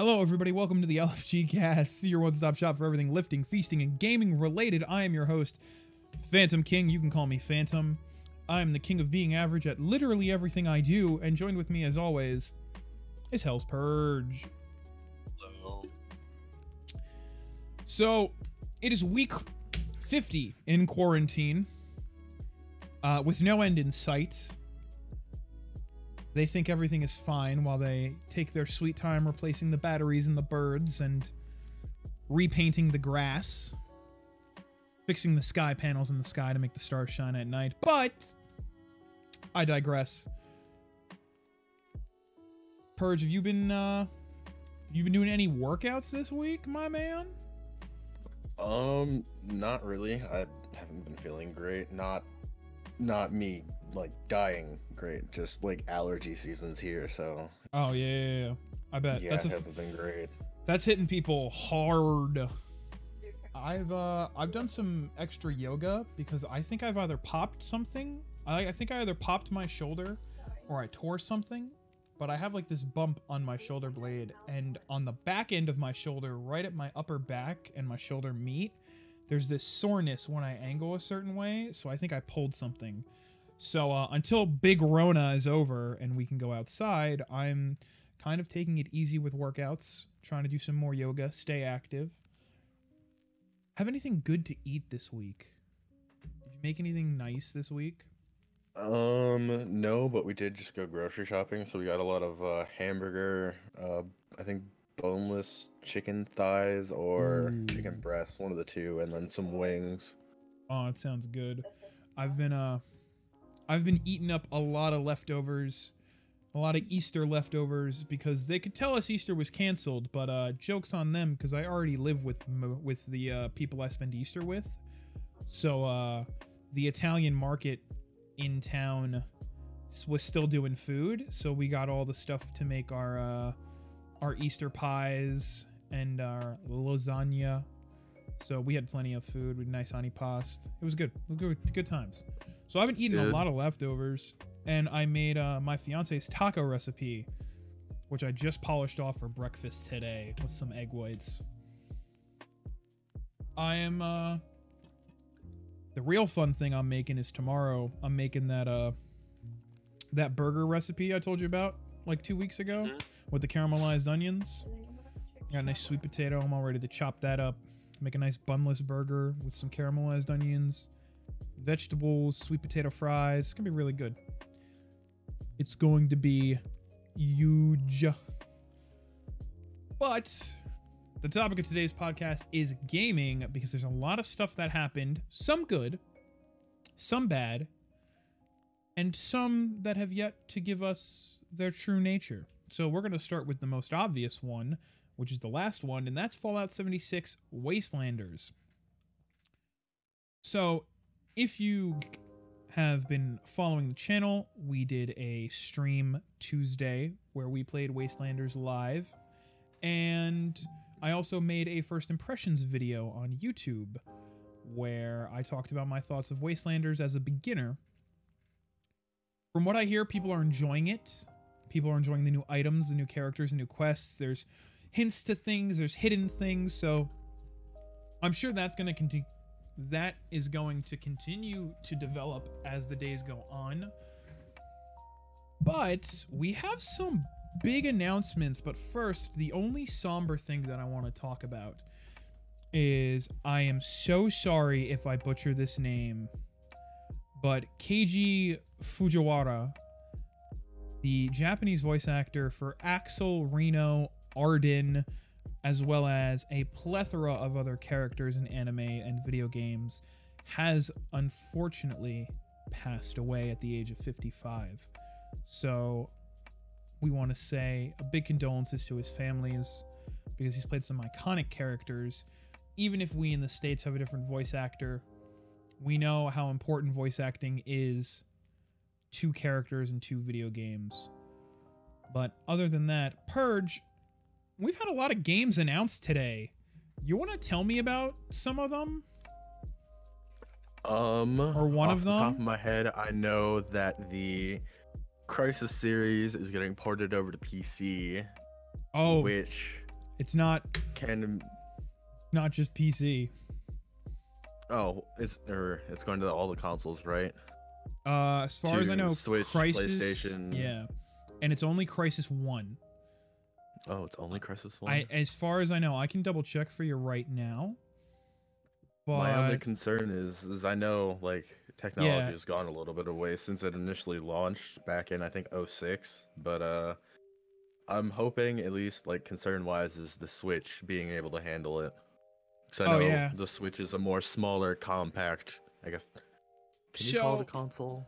Hello, everybody. Welcome to the LFG Cast, your one-stop shop for everything lifting, feasting, and gaming related. I am your host, Phantom King. You can call me Phantom. I'm the king of being average at literally everything I do, and joined with me, as always, is Hell's Purge. Hello. So, it is week 50 in quarantine, uh, with no end in sight. They think everything is fine while they take their sweet time replacing the batteries in the birds and repainting the grass, fixing the sky panels in the sky to make the stars shine at night. But I digress. Purge, have you been uh you been doing any workouts this week, my man? Um, not really. I haven't been feeling great. Not, not me like dying great. Just like allergy season's here, so Oh yeah, yeah, yeah. I bet yeah, that's a it hasn't been great. That's hitting people hard. I've uh I've done some extra yoga because I think I've either popped something. I, I think I either popped my shoulder or I tore something. But I have like this bump on my shoulder blade and on the back end of my shoulder, right at my upper back and my shoulder meet, there's this soreness when I angle a certain way. So I think I pulled something. So uh, until Big Rona is over and we can go outside, I'm kind of taking it easy with workouts, trying to do some more yoga, stay active. Have anything good to eat this week? Did you make anything nice this week? Um, no, but we did just go grocery shopping, so we got a lot of uh, hamburger. Uh, I think boneless chicken thighs or chicken breasts, one of the two, and then some wings. Oh, it sounds good. I've been uh I've been eating up a lot of leftovers, a lot of Easter leftovers because they could tell us Easter was canceled, but uh jokes on them because I already live with with the uh, people I spend Easter with. So uh the Italian market in town was still doing food, so we got all the stuff to make our uh our Easter pies and our lasagna. So we had plenty of food. We nice antipasto. It was good. It was good, good times. So I've been eating a lot of leftovers, and I made uh, my fiance's taco recipe, which I just polished off for breakfast today with some egg whites. I am uh the real fun thing I'm making is tomorrow. I'm making that uh that burger recipe I told you about like two weeks ago Mhm. with the caramelized onions. Got a nice sweet potato. I'm all ready to chop that up. Make a nice bunless burger with some caramelized onions, vegetables, sweet potato fries. It's gonna be really good. It's going to be huge. But the topic of today's podcast is gaming because there's a lot of stuff that happened, some good, some bad, and some that have yet to give us their true nature. So we're going to start with the most obvious one, which is the last one, and that's Fallout 76 Wastelanders. So, if you have been following the channel, we did a stream Tuesday where we played Wastelanders live, and I also made a first impressions video on YouTube where I talked about my thoughts of Wastelanders as a beginner. From what I hear, people are enjoying it. People are enjoying the new items, the new characters, the new quests. There's hints to things, there's hidden things, so I'm sure that's going to continue that is going to continue to develop as the days go on. But we have some big announcements, but first, the only somber thing that I want to talk about is I am so sorry if I butcher this name, but Keiji Fujiwara, the Japanese voice actor for Axel, Reno, Arden, as well as a plethora of other characters in anime and video games, has unfortunately passed away at the age of 55. So we want to say a big condolences to his families because he's played some iconic characters. Even if we in the States have a different voice actor, we know how important voice acting is to characters in two video games. But other than that, Purge, we've had a lot of games announced today. You want to tell me about some of them? Um, Or one off of the top them? of my head, I know that the Crysis series is getting ported over to PC, Oh, which It's not Can not just PC. oh, it's or it's going to all the consoles, right? Uh, as far as I know, Switch, Crysis. PlayStation. Yeah, and it's only Crysis One. Oh, it's only Crysis One. I, as far as I know, I can double check for you right now. But My only concern is, is I know like technology Yeah. has gone a little bit away since it initially launched back in I think 06, but uh, I'm hoping at least like concern wise is the Switch being able to handle it. 'Cause I Oh, know yeah. the Switch is a more smaller, compact. I guess. Can you call it a console?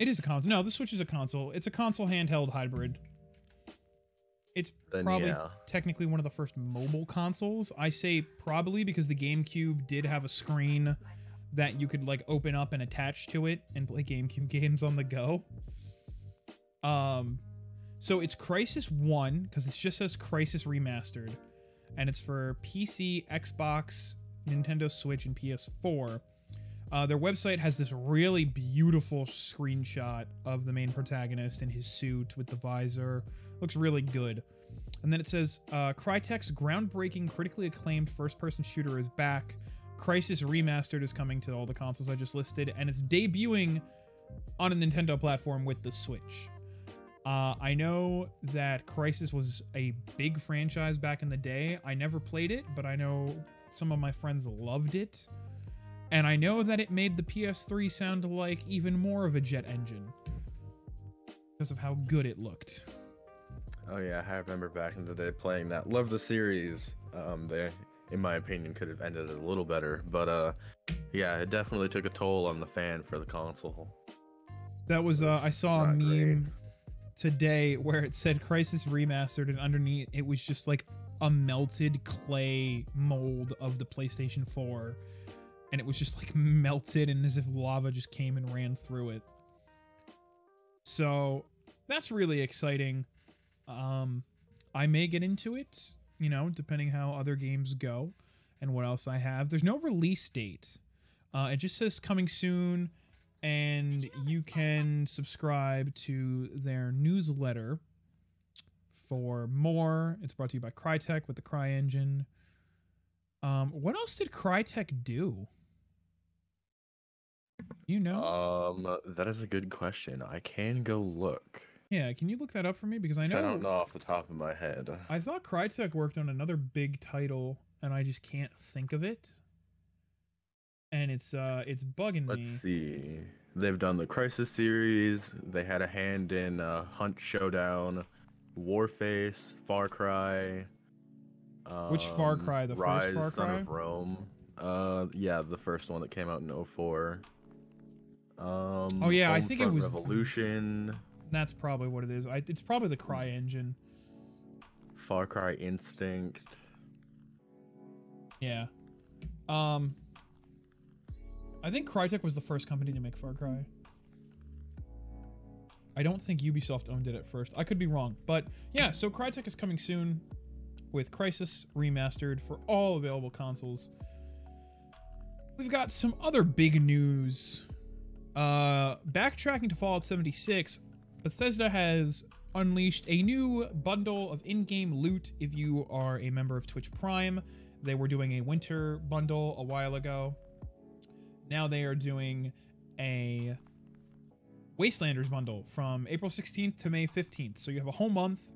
it is a console. No, the Switch is a console. It's a console handheld hybrid. It's Then probably yeah. technically one of the first mobile consoles. I say probably because the GameCube did have a screen that you could like open up and attach to it and play GameCube games on the go. Um so it's Crysis 1 because it just says Crysis Remastered and it's for PC, Xbox, Nintendo Switch and PS4. Uh, their website has this really beautiful screenshot of the main protagonist in his suit with the visor. Looks really good. And then it says uh, Crytek's groundbreaking, critically acclaimed first person shooter is back. Crysis Remastered is coming to all the consoles I just listed, and it's debuting on a Nintendo platform with the Switch. Uh, I know that Crysis was a big franchise back in the day. I never played it, but I know some of my friends loved it. And I know that it made the PS3 sound like even more of a jet engine because of how good it looked. Oh yeah, I remember back in the day playing that. Love the series. Um, they, in my opinion, could have ended it a little better, but uh, yeah, it definitely took a toll on the fan for the console. That was uh, I saw a Not great. meme today where it said Crysis Remastered, and underneath it was just like a melted clay mold of the PlayStation 4, and it was just like melted and as if lava just came and ran through it. So that's really exciting. Um, I may get into it, you know, depending how other games go and what else I have. There's no release date. Uh, it just says coming soon, and you can subscribe to their newsletter for more. It's brought to you by Crytek with the Cry Engine. Um, what else did Crytek do? You know? Um, that is a good question. I can go look. yeah, can you look that up for me? Because I know I don't know off the top of my head. I thought Crytek worked on another big title, and I just can't think of it. And it's uh, it's bugging Let's me. see. They've done the Crysis series. They had a hand in uh, Hunt Showdown, Warface, Far Cry. Which Far um, Cry? The first Ryse, Far Son Cry? of Rome. Uh, yeah, the first one that came out in 04. Um, Oh, yeah, I think it was- Revolution, That's probably what it is. I, it's probably the Cry engine. Far Cry Instinct. Yeah. Um. I think Crytek was the first company to make Far Cry. I don't think Ubisoft owned it at first. I could be wrong, but yeah. So Crytek is coming soon with Crysis remastered for all available consoles. We've got some other big news. Uh, backtracking to Fallout 76, Bethesda has unleashed a new bundle of in-game loot if you are a member of Twitch Prime. They were doing a winter bundle a while ago. Now they are doing a Wastelanders bundle from April 16th to May 15th. So you have a whole month.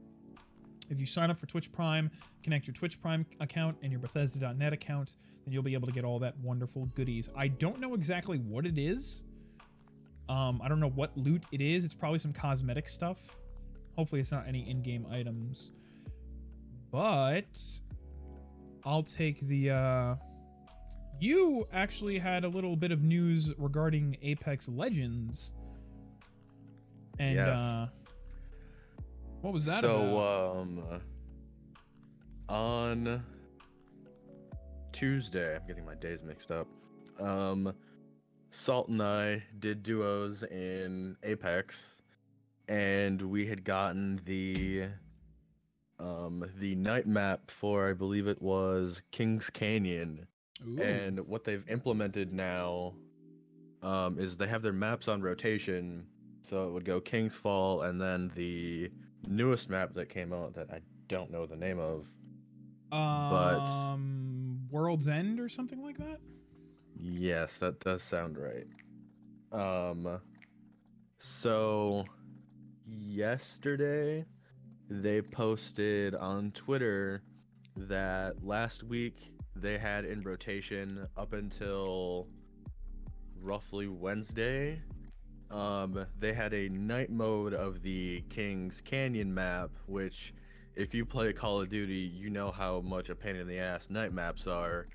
If you sign up for Twitch Prime, connect your Twitch Prime account and your Bethesda.net account, then you'll be able to get all that wonderful goodies. I don't know exactly what it is. Um, I don't know what loot it is. It's probably some cosmetic stuff. Hopefully, it's not any in-game items. But I'll take the. Uh, you actually had a little bit of news regarding Apex Legends, and Yes. uh, what was that so, about? um, on Tuesday, I'm getting my days mixed up. Um, Salt and I did duos in Apex, and we had gotten the um the night map for I believe it was Kings Canyon. Ooh. And what they've implemented now um, is they have their maps on rotation. So it would go King's Fall and then the newest map that came out that I don't know the name of Um, World's End or something like that. Yes, that does sound right. Um, so yesterday they posted on Twitter that last week they had in rotation up until roughly Wednesday. Um, they had a night mode of the King's Canyon map, which, if you play Call of Duty, you know how much a pain in the ass night maps are,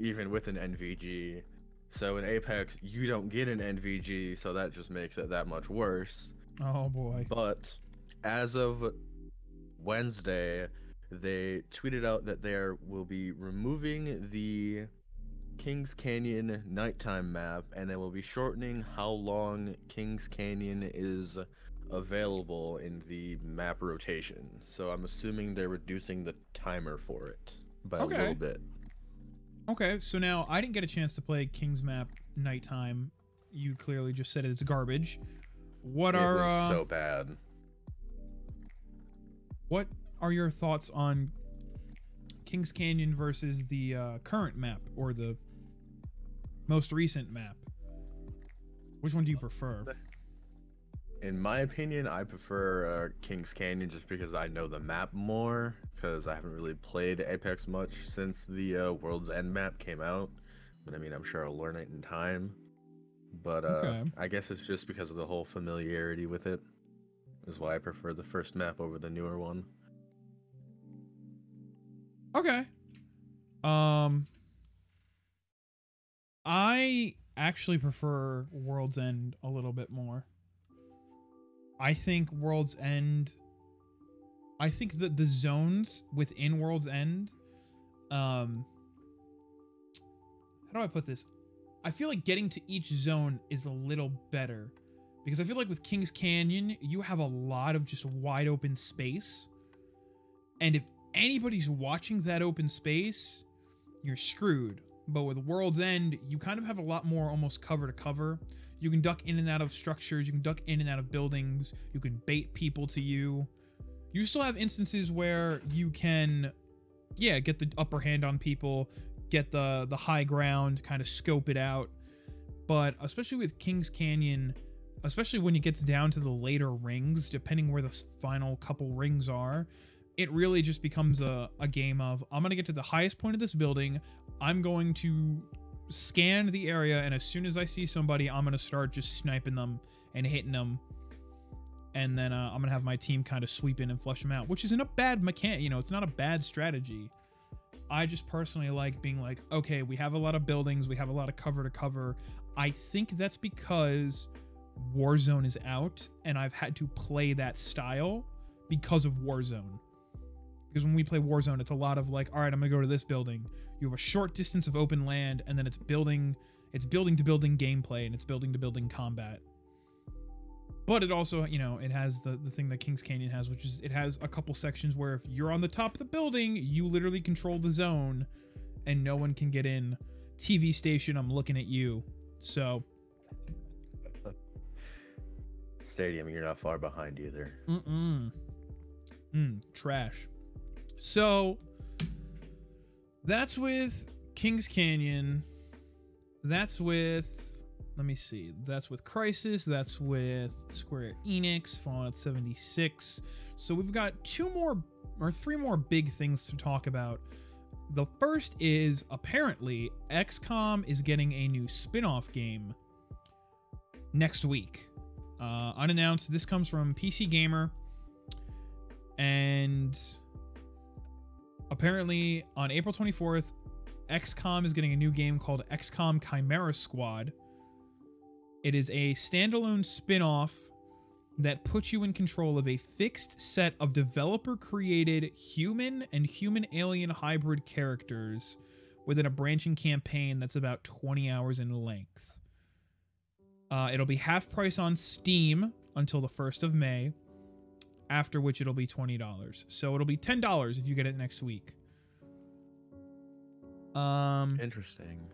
even with an NVG. So in Apex, you don't get an NVG, so that just makes it that much worse. Oh boy. But as of Wednesday, they tweeted out that they will be removing the Kings Canyon nighttime map and they will be shortening how long Kings Canyon is available in the map rotation. So I'm assuming they're reducing the timer for it by Okay. a little bit. Okay, so now I didn't get a chance to play King's Map nighttime. You clearly just said it's garbage. What it are uh, so bad. what are your thoughts on Kings Canyon versus the uh, current map or the most recent map? Which one do you prefer? In my opinion, I prefer uh, Kings Canyon just because I know the map more. Because I haven't really played Apex much since the uh, World's End map came out. But I mean, I'm sure I'll learn it in time. But uh, Okay. I guess it's just because of the whole familiarity with it. Is why I prefer the first map over the newer one. Okay. Um I actually prefer World's End a little bit more. I think World's End I think that the zones within World's End um how do I put this? I feel like getting to each zone is a little better because I feel like with Kings Canyon, you have a lot of just wide open space. And if anybody's watching that open space, you're screwed. But with World's End, you kind of have a lot more almost cover to cover. You can duck in and out of structures, you can duck in and out of buildings, you can bait people to you. You still have instances where you can yeah, get the upper hand on people, get the the high ground, kind of scope it out. But especially with Kings Canyon, especially when it gets down to the later rings, depending where the final couple rings are, it really just becomes a, a game of I'm gonna get to the highest point of this building, I'm going to scan the area, and as soon as I see somebody, I'm gonna start just sniping them and hitting them. And then uh, I'm gonna have my team kind of sweep in and flush them out, which isn't a bad mechanic. You know, it's not a bad strategy. I just personally like being like, okay, we have a lot of buildings, we have a lot of cover to cover. I think that's because Warzone is out, and I've had to play that style because of Warzone. Because when we play Warzone, it's a lot of like, all right, I'm gonna go to this building. You have a short distance of open land, and then it's building, it's building to building gameplay, and it's building to building combat. But it also, you know, it has the the thing that Kings Canyon has, which is it has a couple sections where if you're on the top of the building, you literally control the zone, and no one can get in. TV station, I'm looking at you. So, Stadium, you're not far behind either. Mm-mm. Mm, trash. So that's with Kings Canyon. That's with let me see. That's with Crysis. That's with Square Enix, Fallout 76. So we've got two more or three more big things to talk about. The first is apparently XCOM is getting a new spin-off game next week. Uh, unannounced. This comes from PC Gamer. And apparently on April 24th, XCOM is getting a new game called XCOM Chimera Squad. It is a standalone spin off that puts you in control of a fixed set of developer created human and human alien hybrid characters within a branching campaign that's about 20 hours in length. Uh, it'll be half price on Steam until the 1st of May, after which it'll be $20. So it'll be $10 if you get it next week. Um, Interesting.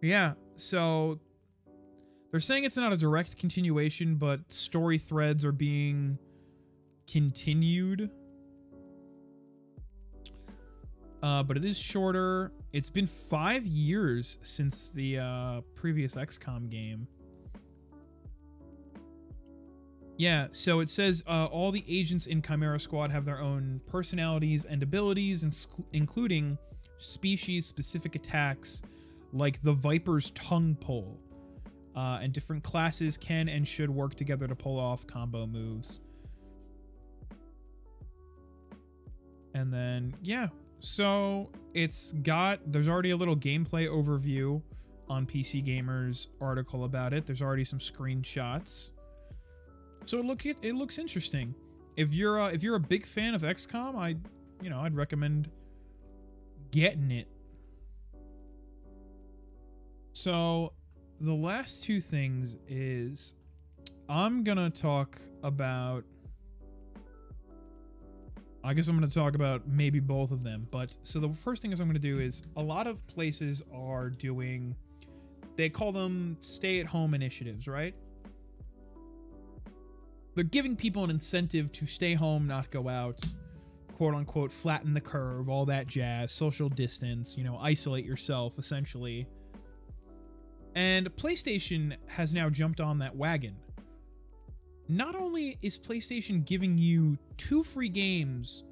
yeah, so they're saying it's not a direct continuation, but story threads are being continued. uh, but it is shorter. It's been five years since the uh, previous XCOM game. Yeah, so it says uh, all the agents in Chimera Squad have their own personalities and abilities, including species-specific attacks like the Viper's tongue pull. Uh, and different classes can and should work together to pull off combo moves. And then, yeah, so it's got, there's already a little gameplay overview on PC Gamer's article about it. There's already some screenshots. So it look it, it looks interesting. If you're a, if you're a big fan of XCOM, I you know, I'd recommend getting it. So the last two things is I'm to talk about I guess I'm to talk about maybe both of them. But so the first thing is I'm to do is a lot of places are doing, they call them stay at home initiatives, right? They're giving people an incentive to stay home, not go out, quote unquote, flatten the curve, all that jazz, social distance, you know, isolate yourself essentially. And PlayStation has now jumped on that wagon not only is PlayStation giving you two free games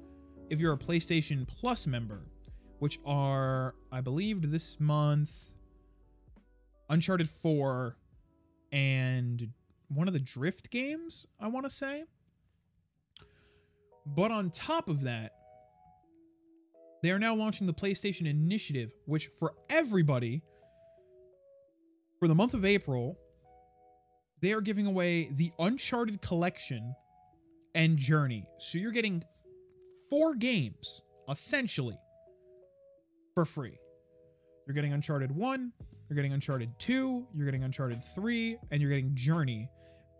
if you're a PlayStation Plus member, which are, I believe, this month Uncharted 4 and one of the Drift games, I want to say. But on top of that, they are now launching the PlayStation Initiative, which for everybody, for the month of April, they are giving away the Uncharted Collection and Journey. So you're getting four games, essentially, for free. You're getting Uncharted 1, you're getting Uncharted 2, you're getting Uncharted 3, and you're getting Journey.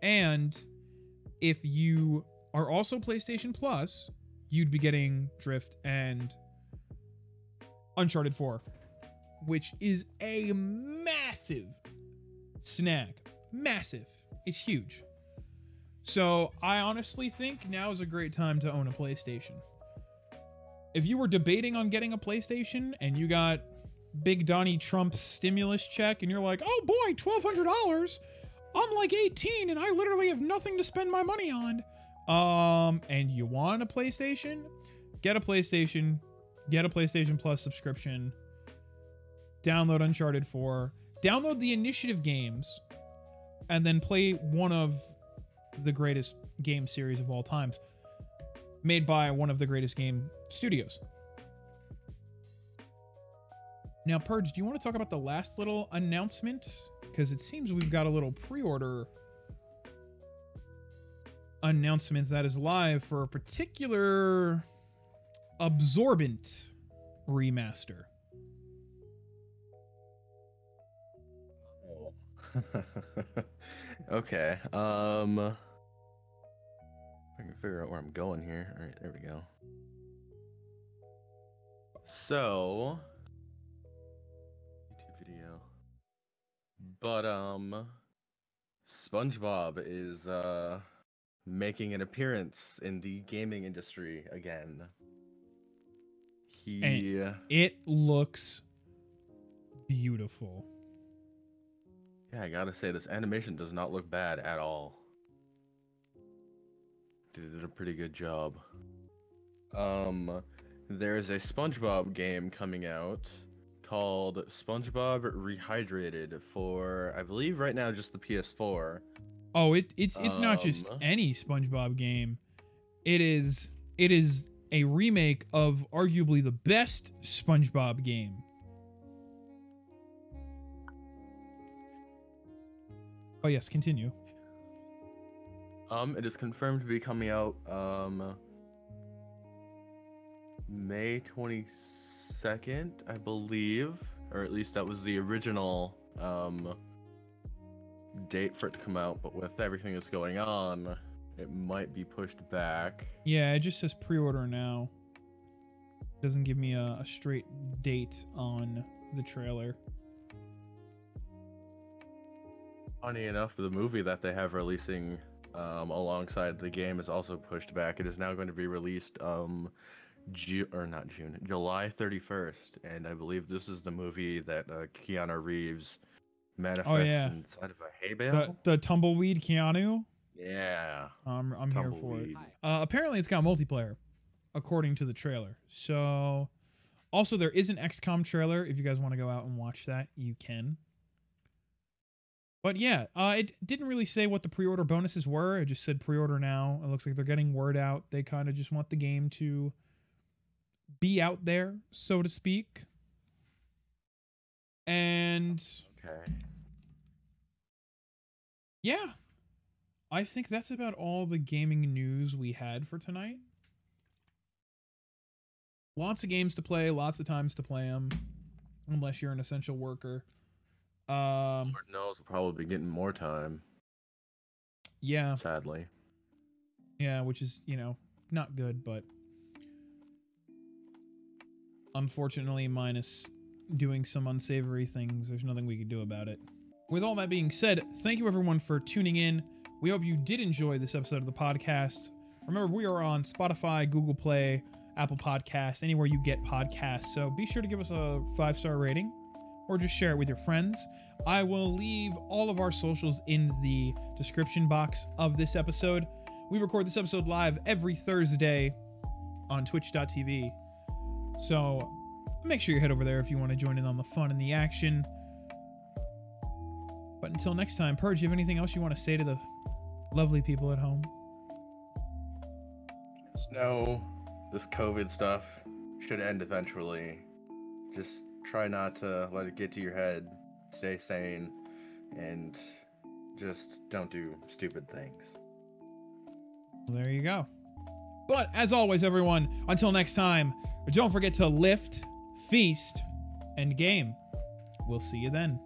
And if you are also PlayStation Plus, you'd be getting Drift and Uncharted 4, which is a massive snag massive. It's huge. So I honestly think now is a great time to own a PlayStation. If you were debating on getting a PlayStation and you got Big Donnie Trump's stimulus check and you're like, oh boy, $1,200. I'm like 18 and I literally have nothing to spend my money on. Um, and you want a PlayStation? Get a PlayStation. Get a PlayStation Plus subscription. Download Uncharted 4. Download the initiative games and then play one of the greatest game series of all times, made by one of the greatest game studios. Now, Purge, do you want to talk about the last little announcement? Because it seems we've got a little pre-order announcement that is live for a particular absorbent remaster. okay. Um I can figure out where I'm going here. All right, there we go. So, YouTube video. But um SpongeBob is uh making an appearance in the gaming industry again. He and it looks beautiful. Yeah, I gotta say, this animation does not look bad at all. They did a pretty good job. Um, there's a SpongeBob game coming out called SpongeBob Rehydrated for, I believe, right now just the PS4. Oh, it, it's it's um, not just um, any SpongeBob game. It is it is a remake of arguably the best SpongeBob game. Oh yes, continue. Um, it is confirmed to be coming out um May twenty second, I believe, or at least that was the original um date for it to come out. But with everything that's going on, it might be pushed back. Yeah, it just says pre-order now. doesn't give me a, a straight date on the trailer. Funny enough, the movie that they have releasing um, alongside the game is also pushed back. It is now going to be released um, Ju- or not June, July 31st, and I believe this is the movie that uh, Keanu Reeves manifests Oh, yeah. inside of a hay bale. The the tumbleweed Keanu. yeah, Um, I'm here for it. Uh, apparently, it's got multiplayer, according to the trailer. So, also there is an XCOM trailer. If you guys want to go out and watch that, you can. But yeah, uh, it didn't really say what the pre-order bonuses were. It just said pre-order now. It looks like they're getting word out. They kind of just want the game to be out there, so to speak. And Okay. yeah, I think that's about all the gaming news we had for tonight. Lots of games to play, lots of times to play them, unless you're an essential worker. Um, Lord knows we'll probably be getting more time, yeah, sadly. yeah, which is you know not good, but unfortunately, minus doing some unsavory things, there's nothing we can do about it. With all that being said, thank you everyone for tuning in. We hope you did enjoy this episode of the podcast. Remember, we are on Spotify, Google Play, Apple Podcast, anywhere you get podcasts. So be sure to give us a five star rating or just share it with your friends. I will leave all of our socials in the description box of this episode. We record this episode live every Thursday on twitch.tv. So make sure you head over there if you want to join in on the fun and the action. But until next time, Purge, you have anything else you want to say to the lovely people at home? Just know this COVID stuff should end eventually. Just try not to let it get to your head. Stay sane and just don't do stupid things. Well, there you go. But as always, everyone, until next time, don't forget to lift, feast, and game. We'll see you then.